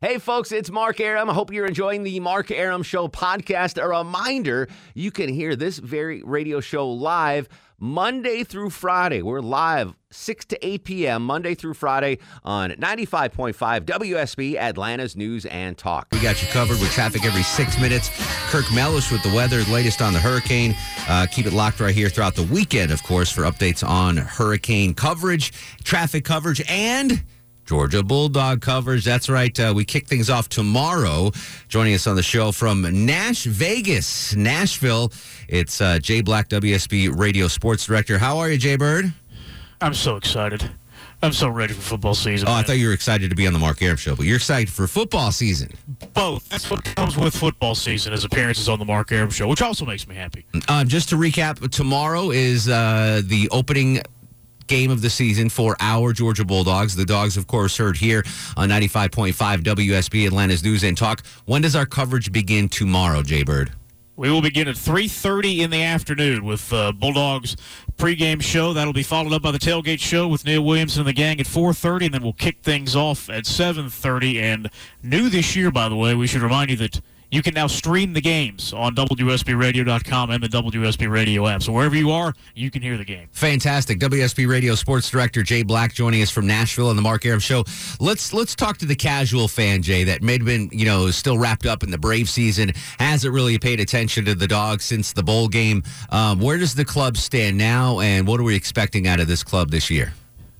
Hey, folks, it's Mark Arum. I hope you're enjoying the Mark Arum Show podcast. A reminder you can hear this very radio show live Monday through Friday. We're live 6 to 8 p.m. Monday through Friday on 95.5 WSB, Atlanta's News and Talk. We got you covered with traffic every six minutes. Kirk Mellish with the weather, latest on the hurricane. Uh, keep it locked right here throughout the weekend, of course, for updates on hurricane coverage, traffic coverage, and Georgia Bulldog coverage. That's right. Uh, we kick things off tomorrow. Joining us on the show from Nash Vegas, Nashville, it's uh, Jay Black, WSB Radio Sports Director. How are you, Jay Bird? I'm so excited. I'm so ready for football season. Oh, man. I thought you were excited to be on the Mark Arum show, but you're excited for football season. both. That's what comes with football season is appearances on the Mark Arum show, which also makes me happy. Um, just to recap, tomorrow is uh, the opening game of the season for our Georgia Bulldogs. The Dogs, of course, heard here on 95.5 WSB Atlanta's News and Talk. When does our coverage begin tomorrow, Jay Bird? We will begin at 3:30 in the afternoon with uh, Bulldogs pregame show. That'll be followed up by the tailgate show with Neil Williamson and the gang at 4:30, and then we'll kick things off at 7:30. And new this year, by the way, we should remind you that you can now stream the games on WSBRadio.com and the WSB Radio app. So wherever you are, you can hear the game. Fantastic. WSB Radio Sports Director Jay Black joining us from Nashville on the Mark Arum Show. Let's let's talk to the casual fan, Jay, that may have been, you know, still wrapped up in the Brave season, hasn't really paid attention to the Dogs since the bowl game. Um, where does the club stand now, and what are we expecting out of this club this year?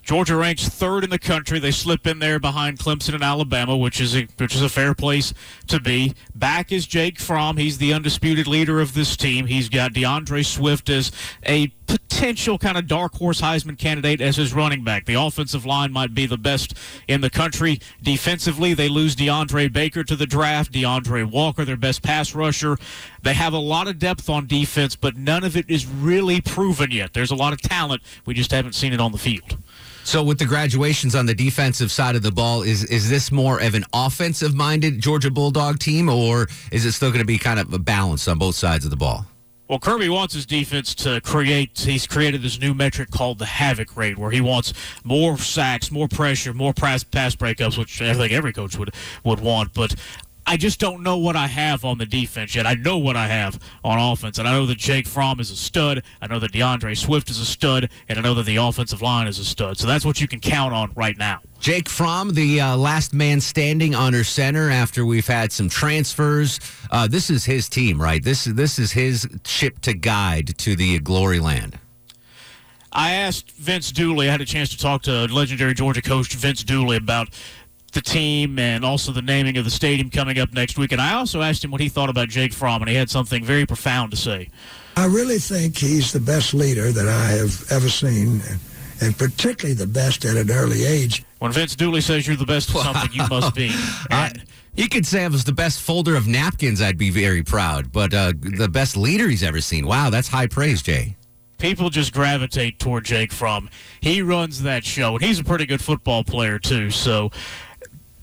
Georgia ranks third in the country. They slip in there behind Clemson and Alabama, which is a, which is a fair place to be. Back is Jake Fromm. He's the undisputed leader of this team. He's got DeAndre Swift as a potential kind of dark horse Heisman candidate as his running back. The offensive line might be the best in the country. Defensively, they lose DeAndre Baker to the draft. DeAndre Walker, their best pass rusher. They have a lot of depth on defense, but none of it is really proven yet. There's a lot of talent. We just haven't seen it on the field. So, with the graduations on the defensive side of the ball, is is this more of an offensive minded Georgia Bulldog team, or is it still going to be kind of a balance on both sides of the ball? Well, Kirby wants his defense to create. He's created this new metric called the havoc rate, where he wants more sacks, more pressure, more pass, pass breakups, which I think every coach would would want. But I just don't know what I have on the defense yet. I know what I have on offense, and I know that Jake Fromm is a stud. I know that DeAndre Swift is a stud, and I know that the offensive line is a stud. So that's what you can count on right now. Jake Fromm, the uh, last man standing under center after we've had some transfers. Uh, this is his team, right? This this is his ship to guide to the glory land. I asked Vince Dooley. I had a chance to talk to legendary Georgia coach Vince Dooley about the team and also the naming of the stadium coming up next week. And I also asked him what he thought about Jake Fromm, and he had something very profound to say. I really think he's the best leader that I have ever seen, and particularly the best at an early age. When Vince Dooley says you're the best at something, you must be. And He could say I was the best folder of napkins. I'd be very proud. But uh, the best leader he's ever seen. Wow, that's high praise, Jay. people just gravitate toward Jake Fromm. He runs that show, and he's a pretty good football player, too. So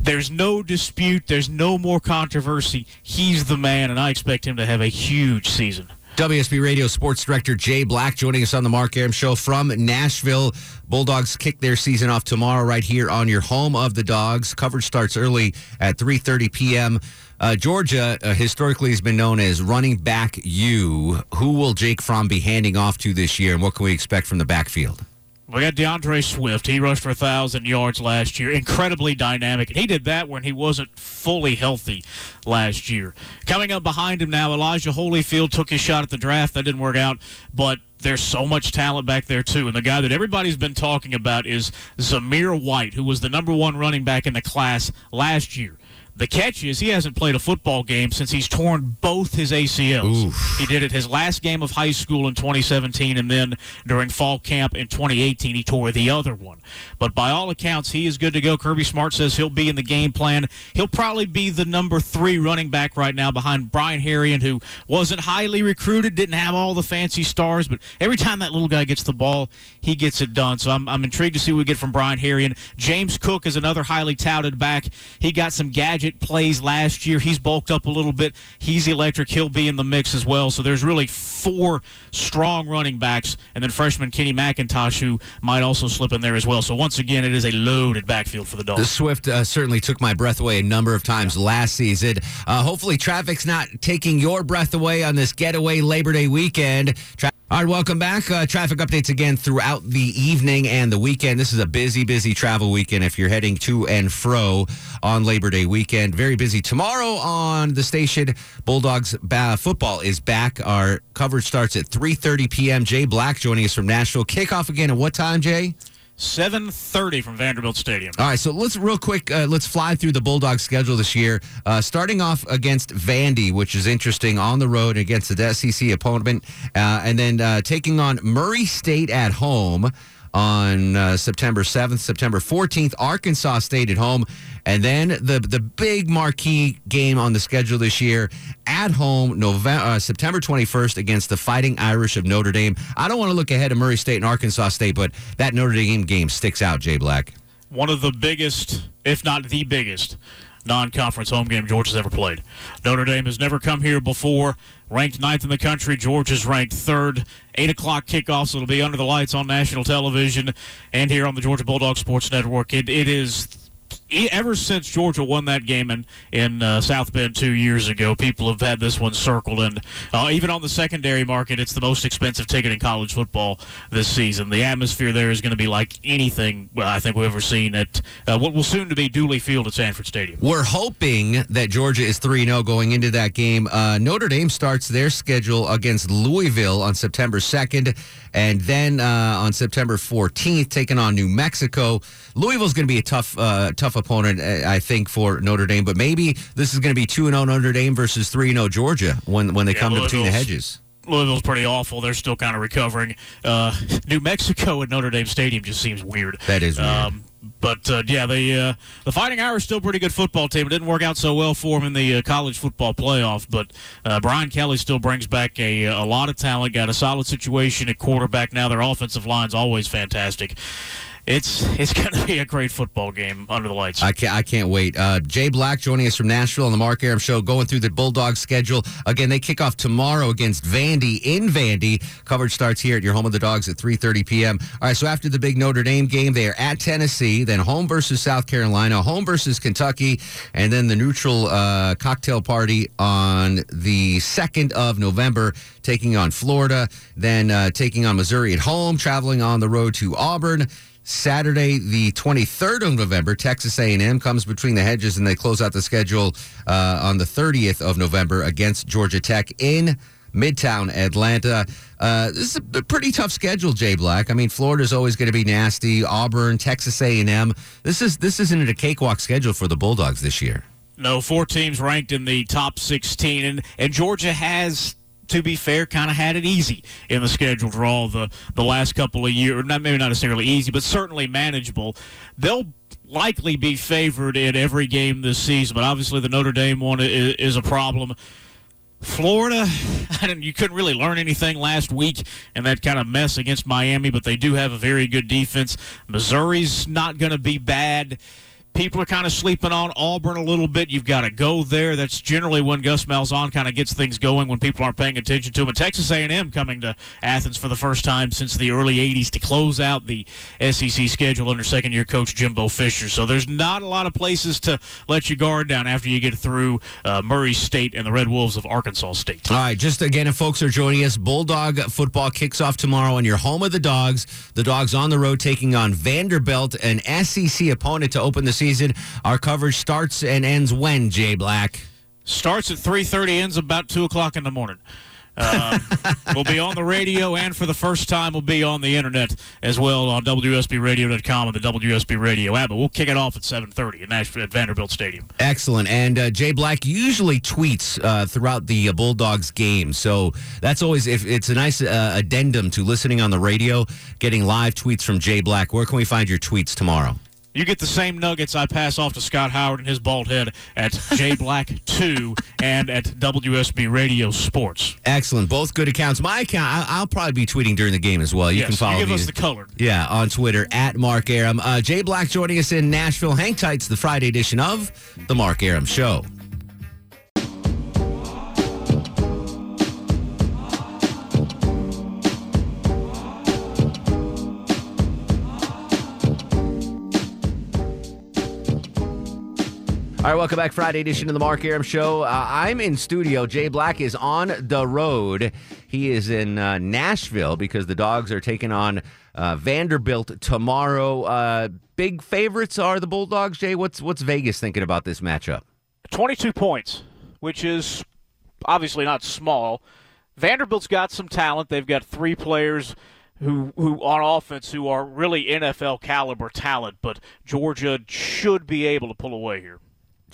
there's no dispute, there's no more controversy. He's the man, and I expect him to have a huge season. WSB Radio Sports Director Jay Black joining us on the Mark Arum Show from Nashville. Bulldogs kick their season off tomorrow right here on your home of the Dogs. Coverage starts early at 3.30 p.m. Uh, Georgia uh, historically has been known as running back you. Who will Jake Fromm be handing off to this year, and what can we expect from the backfield? We got DeAndre Swift. He rushed for 1,000 yards last year. Incredibly dynamic. He did that when he wasn't fully healthy last year. Coming up behind him now, Elijah Holyfield took his shot at the draft. That didn't work out. But there's so much talent back there too. And the guy that everybody's been talking about is Zamir White, who was the number one running back in the class last year. The catch is he hasn't played a football game since he's torn both his ACLs. Oof. He did it his last game of high school in 2017, and then during fall camp in 2018, he tore the other one. But by all accounts, he is good to go. Kirby Smart says he'll be in the game plan. He'll probably be the number three running back right now behind Brian Herrien, who wasn't highly recruited, didn't have all the fancy stars, but every time that little guy gets the ball, he gets it done. So I'm, I'm intrigued to see what we get from Brian Herrien. James Cook is another highly touted back. He got some plays last year. He's bulked up a little bit. He's electric. He'll be in the mix as well. So there's really four strong running backs, and then freshman Kenny McIntosh, who might also slip in there as well. So once again, it is a loaded backfield for the The Swift uh, certainly took my breath away a number of times last season. Uh, hopefully, traffic's not taking your breath away on this getaway Labor Day weekend. Tra- All right, welcome back. Uh, traffic updates again throughout the evening and the weekend. This is a busy, busy travel weekend if you're heading to and fro on Labor Day weekend. Very busy tomorrow on the station. Bulldogs ba- football is back. Our coverage starts at 3:30 p.m. Jay Black joining us from Nashville. Kickoff again at what time, Jay? 7:30 from Vanderbilt Stadium. All right, so let's real quick. Uh, let's fly through the Bulldogs schedule this year. Uh, starting off against Vandy, which is interesting on the road against the SEC opponent, uh, and then uh, taking on Murray State at home on uh, September 7th, September 14th, Arkansas State at home, and then the the big marquee game on the schedule this year at home, November uh, September 21st against the Fighting Irish of Notre Dame. I don't want to look ahead of Murray State and Arkansas State, but that Notre Dame game sticks out. Jay Black. one of the biggest, if not the biggest, non-conference home game Georgia's ever played. Notre Dame has never come here before. Ranked ninth in the country. Georgia's ranked third. Eight o'clock kickoff, so it'll be under the lights on national television and here on the Georgia Bulldog Sports Network. It, it is ever since Georgia won that game in in uh, South Bend two years ago, people have had this one circled, and uh, even on the secondary market, it's the most expensive ticket in college football this season. The atmosphere there is going to be like anything I think we've ever seen at uh, what will soon to be Dooley Field at Sanford Stadium. We're hoping that Georgia is 3 0 going into that game. Uh, Notre Dame starts their schedule against Louisville on September 2nd, and then uh, on September 14th, taking on New Mexico. Louisville's going to be a tough, uh, tough opponent, uh, I think, for Notre Dame, but maybe this is going to be 2 0 Notre Dame versus 3 0 Georgia when, when they Yeah, come to between the hedges. Louisville's pretty awful. They're still kind of recovering. Uh, New Mexico at Notre Dame Stadium just seems weird. That is weird. Um, but uh, yeah, the uh, the Fighting Irish still pretty good football team. It didn't work out so well for them in the uh, college football playoff, but uh, Brian Kelly still brings back a, a lot of talent. Got a solid situation at quarterback now. Their offensive line's always fantastic. It's it's going to be a great football game under the lights. I can't, I can't wait. Uh, Jay Black joining us from Nashville on the Mark Arum Show, going through the Bulldogs schedule. Again, they kick off tomorrow against Vandy in Vandy. Coverage starts here at your home of the Dogs at 3.30 p.m. All right, so after the big Notre Dame game, they are at Tennessee, then home versus South Carolina, home versus Kentucky, and then the neutral uh, cocktail party on the 2nd of November, taking on Florida, then uh, taking on Missouri at home, traveling on the road to Auburn. Saturday, the 23rd of November, Texas A&M comes between the hedges, and they close out the schedule uh, on the 30th of November against Georgia Tech in Midtown Atlanta. Uh, this is a pretty tough schedule, Jay Black. I mean, Florida's always going to be nasty. Auburn, Texas A&M. This is this isn't a cakewalk schedule for the Bulldogs this year. No, four teams ranked in the top 16, and, and Georgia has, to be fair, kind of had it easy in the schedule draw the, the last couple of years. Not maybe not necessarily easy, but certainly manageable. They'll likely be favored in every game this season, but obviously the Notre Dame one is, is a problem. Florida, you couldn't really learn anything last week in that kind of mess against Miami, but they do have a very good defense. Missouri's not going to be bad. People are kind of sleeping on Auburn a little bit. You've got to go there. That's generally when Gus Malzahn kind of gets things going when people aren't paying attention to him. And Texas A&M coming to Athens for the first time since the early '80s to close out the SEC schedule under second-year coach Jimbo Fisher. So there's not a lot of places to let your guard down after you get through uh, Murray State and the Red Wolves of Arkansas State. All right, just again, if folks are joining us, Bulldog football kicks off tomorrow on your home of the Dogs. The Dogs on the road taking on Vanderbilt, an SEC opponent to open the season. Our coverage starts and ends when, Jay Black? Starts at 3:30, ends about two o'clock in the morning. Uh, we'll be on the radio, and for the first time, we'll be on the internet as well on WSBRadio.com and the WSB Radio app. But we'll kick it off at 7:30 at Nashville at Vanderbilt Stadium. Excellent. And uh, Jay Black usually tweets uh, throughout the uh, Bulldogs game, so that's always if it's a nice uh, addendum to listening on the radio, getting live tweets from Jay Black. Where can we find your tweets tomorrow? You get the same nuggets I pass off to Scott Howard and his bald head at J Black Two and at WSB Radio Sports. Excellent. Both good accounts. My account, I- I'll probably be tweeting during the game as well. You yes, can follow you give me. us the color. Yeah, on Twitter at Mark Arum. Uh, Jay Black joining us in Nashville. Hang tight. It's the Friday edition of The Mark Arum Show. All right, welcome back. Friday edition of the Mark Arum Show. Uh, I'm in studio. Jay Black is on the road. He is in uh, Nashville because the dogs are taking on uh, Vanderbilt tomorrow. Uh, big favorites are the Bulldogs. Jay, what's what's Vegas thinking about this matchup? 22 points, which is obviously not small. Vanderbilt's got some talent. They've got three players who who on offense who are really NFL caliber talent, but Georgia should be able to pull away here.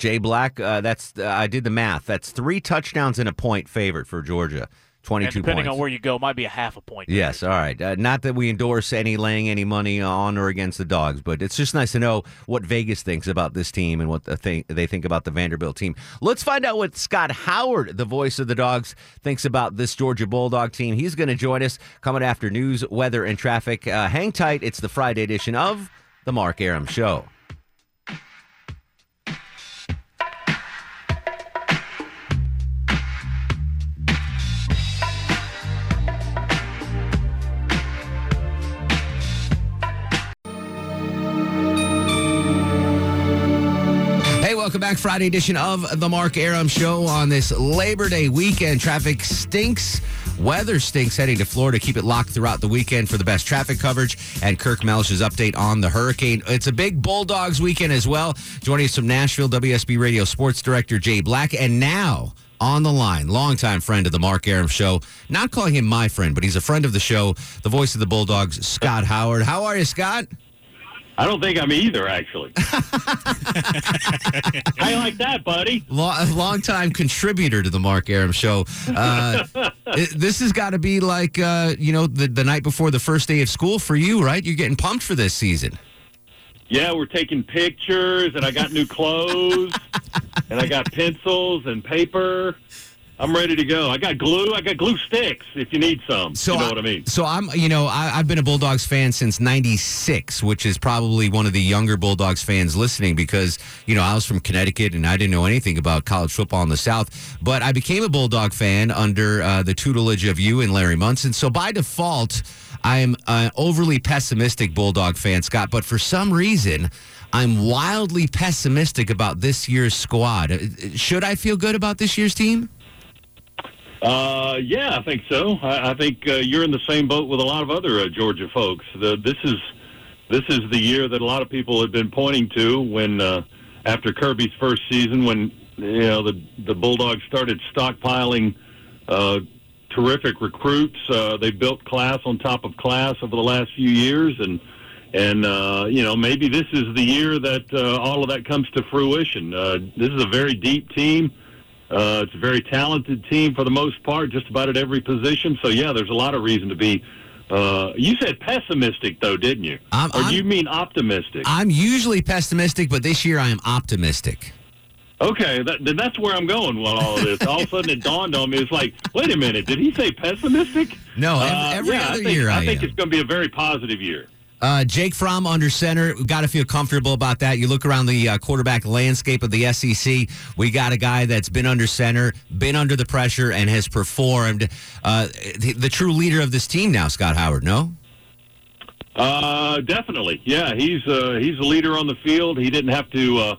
Jay Black, uh, that's uh, I did the math. That's three touchdowns and a point favorite for Georgia. And Twenty-two depending points. on where you go, might be a half a point. Yes, all right. Uh, not that we endorse any laying any money on or against the dogs, but it's just nice to know what Vegas thinks about this team and what the thing, they think about the Vanderbilt team. Let's find out what Scott Howard, the voice of the dogs, thinks about this Georgia Bulldog team. He's going to join us coming after news, weather, and traffic. Uh, hang tight. It's the Friday edition of the Mark Arum Show. Friday edition of the Mark Arum Show on this Labor Day weekend. Traffic stinks. Weather stinks heading to Florida. Keep it locked throughout the weekend for the best traffic coverage and Kirk Mellish's update on the hurricane. It's a big Bulldogs weekend as well. Joining us from Nashville, WSB Radio Sports Director Jay Black. And now on the line, longtime friend of the Mark Arum Show. Not calling him my friend, but he's a friend of the show, the voice of the Bulldogs, Scott Howard. How are you, Scott? I don't think I'm either, actually. I like that, buddy? Long, long-time contributor to the Mark Arum Show. Uh, it- this has got to be like, uh, you know, the, the night before the first day of school for you, right? You're getting pumped for this season. Yeah, we're taking pictures, and I got new clothes, and I got pencils and paper. I'm ready to go. I got glue. I got glue sticks if you need some. So you know what I mean? So I'm, you know, I, I've been a Bulldogs fan since '96, which is probably one of the younger Bulldogs fans listening because you know I was from Connecticut and I didn't know anything about college football in the South. But I became a Bulldog fan under uh, the tutelage of you and Larry Munson. So by default, I'm an overly pessimistic Bulldog fan, Scott. But for some reason. I'm wildly pessimistic about this year's squad. Uh, Should I feel good about this year's team? Uh, yeah, I think so. I, I think uh, you're in the same boat with a lot of other uh, Georgia folks. The, this is this is the year that a lot of people had been pointing to when uh, after Kirby's first season, when you know the the Bulldogs started stockpiling uh, terrific recruits. Uh, they built class on top of class over the last few years, and and uh, you know maybe this is the year that uh, all of that comes to fruition. Uh, this is a very deep team. Uh, it's a very talented team for the most part, just about at every position. So yeah, there's a lot of reason to be. Uh, you said pessimistic though, didn't you? I'm- or I'm- you mean optimistic? I'm usually pessimistic, but this year I am optimistic. okay, that, then that's where I'm going with all of this. all of a sudden it dawned on me. It's like, wait a minute, did he say pessimistic? No, ev- Uh, every yeah, other I think, year I, I think am. it's going to be a very positive year. Uh, Jake Fromm under center. We've got to feel comfortable about that. You look around the uh, quarterback landscape of the SEC. We got a guy that's been under center, been under the pressure, and has performed. Uh, the, the true leader of this team now, Scott Howard. No. Uh, definitely. Yeah, he's uh, he's a leader on the field. He didn't have to uh,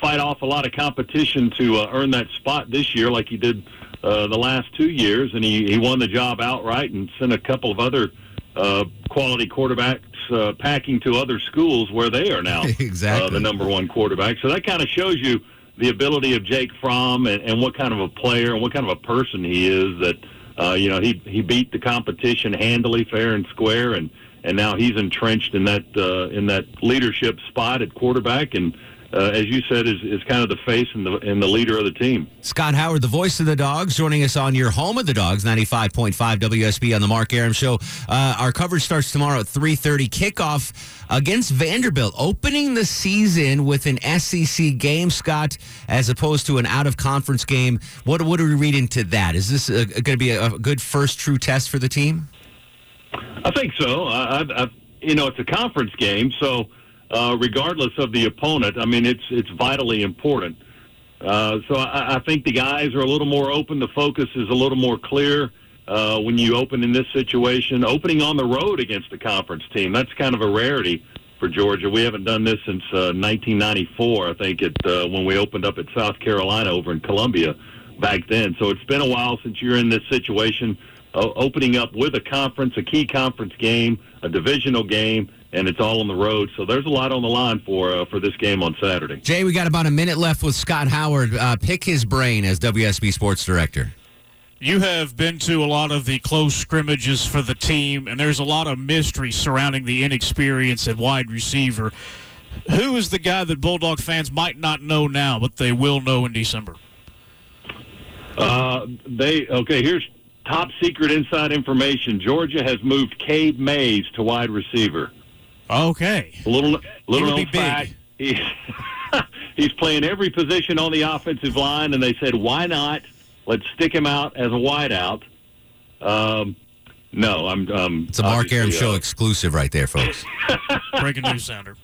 fight off a lot of competition to earn that spot this year, like he did the last two years, and he, he won the job outright and sent a couple of other uh, quality quarterbacks uh, packing to other schools where they are now Exactly. uh, the number one quarterback. So that kind of shows you the ability of Jake Fromm and, and what kind of a player and what kind of a person he is that Uh, you know, he he beat the competition handily, fair and square, and and now he's entrenched in that uh, in that leadership spot at quarterback and uh, as you said, is, is kind of the face and the and the leader of the team. Scott Howard, the voice of the Dogs, joining us on your home of the Dogs, ninety five point five WSB on the Mark Arum Show. Uh, our coverage starts tomorrow at three thirty. Kickoff against Vanderbilt, opening the season with an SEC game, Scott, as opposed to an out of conference game. What what do we read into that? Is this going to be a, a, good first true test for the team? I think so. I, I, you know, it's a conference game, so uh, regardless of the opponent. I mean, it's it's vitally important. Uh, so I, I, think the guys are a little more open. The focus is a little more clear uh, when you open in this situation. Opening on the road against a conference team, that's kind of a rarity for Georgia. We haven't done this since 1994, uh, I think, it, uh, when we opened up at South Carolina over in Columbia back then. So it's been a while since you're in this situation, opening up with a conference, a key conference game, a divisional game and it's all on the road. So there's a lot on the line for uh, for this game on Saturday. Jay, we got about a minute left with Scott Howard. Uh, pick his brain as WSB Sports Director. You have been to a lot of the close scrimmages for the team, and there's a lot of mystery surrounding the inexperience at wide receiver. Who is the guy that Bulldog fans might not know now, but they will know in December? Uh, they okay. Here's top secret inside information. Georgia has moved Cade Mays to wide receiver. Okay. A little little known fact. He's, he's playing every position on the offensive line, and they said, why not? Let's stick him out as a wideout. Um, no, I'm. Um, it's a Mark Arum Show uh, exclusive right there, folks. Breaking news, Sounder.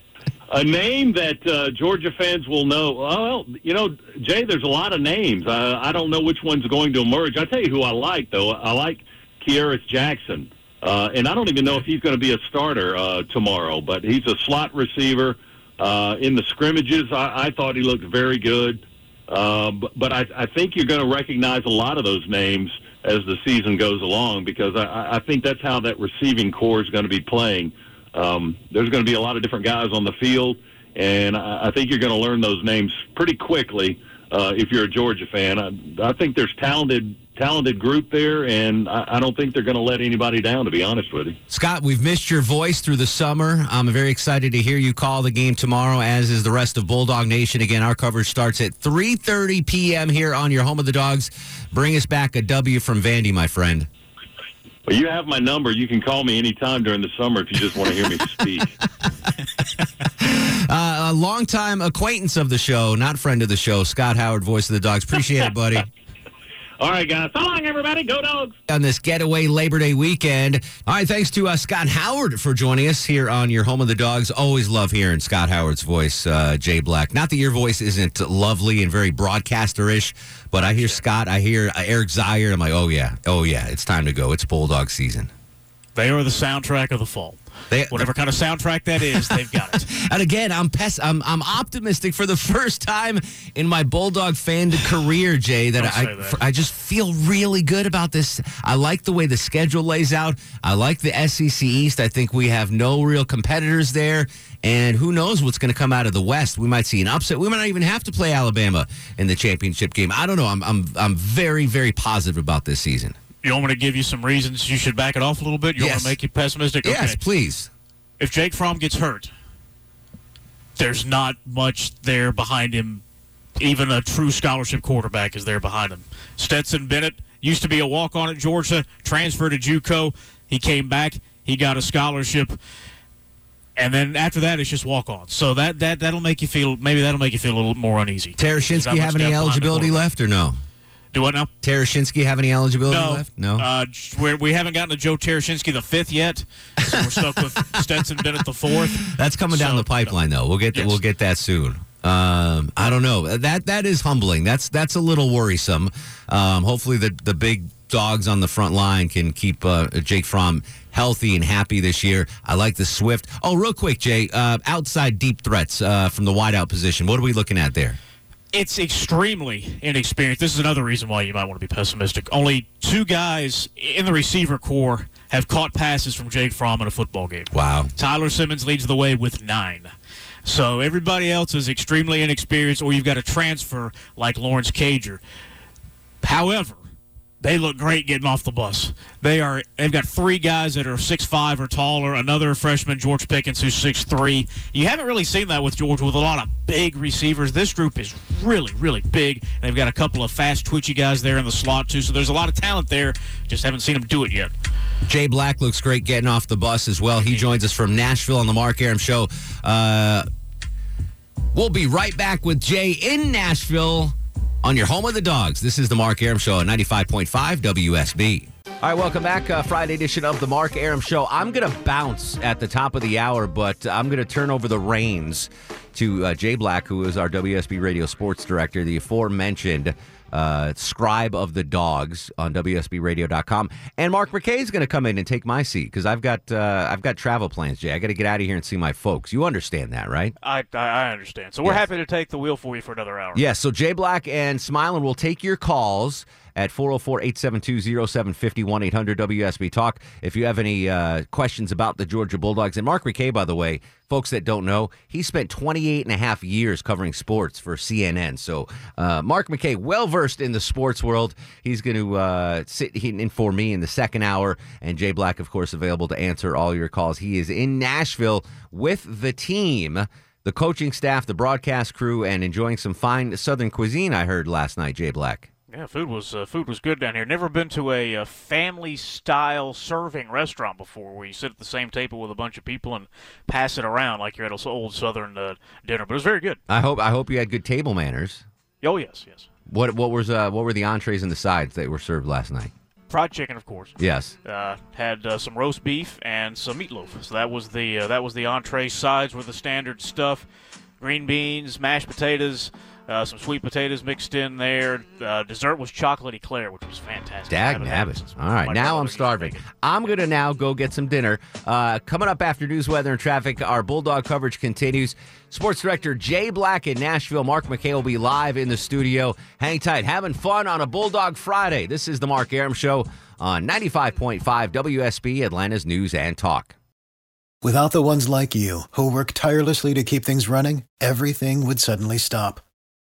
A name that uh, Georgia fans will know. Well, you know, Jay, there's a lot of names. Uh, I don't know which one's going to emerge. I tell you who I like, though. I like Kearis Jackson. Uh, and I don't even know if he's going to be a starter uh, tomorrow, but he's a slot receiver. Uh, in the scrimmages, I, I thought he looked very good. Uh, but, but I, I think you're going to recognize a lot of those names as the season goes along because I, I think that's how that receiving corps is going to be playing. Um, there's going to be a lot of different guys on the field, and I, I think you're going to learn those names pretty quickly uh, if you're a Georgia fan. I, I think there's talented talented group there, and I, I don't think they're going to let anybody down. To be honest with you, Scott, we've missed your voice through the summer. I'm very excited to hear you call the game tomorrow, as is the rest of Bulldog Nation. Again, our coverage starts at 3:30 p.m. here on your home of the Dogs. Bring us back a W from Vandy, my friend. Well, you have my number. You can call me anytime during the summer if you just want to hear me speak. uh, a longtime acquaintance of the show, not friend of the show, Scott Howard, voice of the Dogs. Appreciate it, buddy. All right, guys. So long, everybody. Go dogs. On this getaway Labor Day weekend. All right, thanks to uh, Scott Howard for joining us here on your Home of the Dogs. Always love hearing Scott Howard's voice, uh, Jay Black. Not that your voice isn't lovely and very broadcaster-ish, but I hear Scott, I hear uh, Eric Zeier. I'm like, oh, yeah, oh, yeah, it's time to go. It's Bulldog season. They are the soundtrack of the fall. They, Whatever kind of soundtrack that is, they've got it. and again, I'm pes- I'm I'm optimistic for the first time in my Bulldog fan career, Jay. That I that. I just feel really good about this. I like the way the schedule lays out. I like the SEC East. I think we have no real competitors there. And who knows what's going to come out of the West? We might see an upset. We might not even have to play Alabama in the championship game. I don't know. I'm I'm I'm very very positive about this season. You want me to give you some reasons you should back it off a little bit? You yes. want to make you pessimistic? Yes, okay. please. If Jake Fromm gets hurt, there's not much there behind him. Even a true scholarship quarterback is there behind him. Stetson Bennett used to be a walk on at Georgia, transferred to JUCO. He came back. He got a scholarship. And then after that, it's just walk on. So that, that, that'll make you feel, maybe that'll make you feel a little more uneasy. Tereshinski have any eligibility left or no? Do what now? Tereshinski have any eligibility no. left? No. Uh, we're, have not gotten to Joe Tereshinski the fifth yet, so we're stuck with Stetson Bennett the fourth. That's coming so, down the pipeline, no. though. We'll get yes. we'll get that soon. Um, I don't know. That that is humbling. That's that's a little worrisome. Um, hopefully, the the big dogs on the front line can keep uh, Jake Fromm healthy and happy this year. I like the Swift. Oh, real quick, Jay. Uh, outside deep threats uh, from the wideout position. What are we looking at there? It's extremely inexperienced. This is another reason why you might want to be pessimistic. Only two guys in the receiver corps have caught passes from Jake Fromm in a football game. Wow. Tyler Simmons leads the way with nine. So everybody else is extremely inexperienced, or you've got a transfer like Lawrence Cager. However, they look great getting off the bus. They are they've got three guys that are six five or taller, another freshman, George Pickens, who's six three. You haven't really seen that with George with a lot of big receivers. This group is really, really big. They've got a couple of fast, twitchy guys there in the slot too, so there's a lot of talent there. Just haven't seen them do it yet. Jay Black looks great getting off the bus as well. He joins us from Nashville on the Mark Arum Show. Uh, we'll be right back with Jay in Nashville on your home of the dogs. This is the Mark Arum Show at 95.5 WSB. All right, welcome back. Uh, Friday edition of the Mark Arum Show. I'm going to bounce at the top of the hour, but I'm going to turn over the reins to uh, Jay Black, who is our WSB Radio Sports Director, the aforementioned uh, scribe of the dogs on WSBRadio.com. And Mark McKay is going to come in and take my seat because I've got uh, I've got travel plans, Jay. I got to get out of here and see my folks. You understand that, right? I I, understand. So we're Yes. happy to take the wheel for you for another hour. Yes. So Jay Black and Smiling will take your calls at 404-872-0750 1-800-WSB Talk. If you have any uh, questions about the Georgia Bulldogs. And Mark McKay, by the way, folks that don't know, he spent 28 and a half years covering sports for CNN. So uh, Mark McKay, well-versed in the sports world. He's going to uh, sit in for me in the second hour. And Jay Black, of course, available to answer all your calls. He is in Nashville with the team the coaching staff, the broadcast crew, and enjoying some fine Southern cuisine. I heard last night, Jay Black. Yeah, food was uh, food was good down here. Never been to a, uh family style serving restaurant before, where you sit at the same table with a bunch of people and pass it around like you're at an old Southern uh, dinner. But it was very good. I hope I hope you had good table manners. Oh yes, yes. What what was uh, what were the entrees and the sides that were served last night? Fried chicken, of course. Yes. Uh, had uh, some roast beef and some meatloaf. So that was the uh, that was the entree. Sides were the standard stuff: green beans, mashed potatoes, uh, some sweet potatoes mixed in there. Uh, dessert was chocolate eclair, which was fantastic. Dag haven't had it nabbit. All right, now I'm starving. I'm going to now go get some dinner. Uh, coming up after news, weather, and traffic, our Bulldog coverage continues. Sports director Jay Black in Nashville. Mark McKay will be live in the studio. Hang tight. Having fun on a Bulldog Friday. This is the Mark Arum Show on 95.5 WSB, Atlanta's News and Talk. Without the ones like you, who work tirelessly to keep things running, everything would suddenly stop.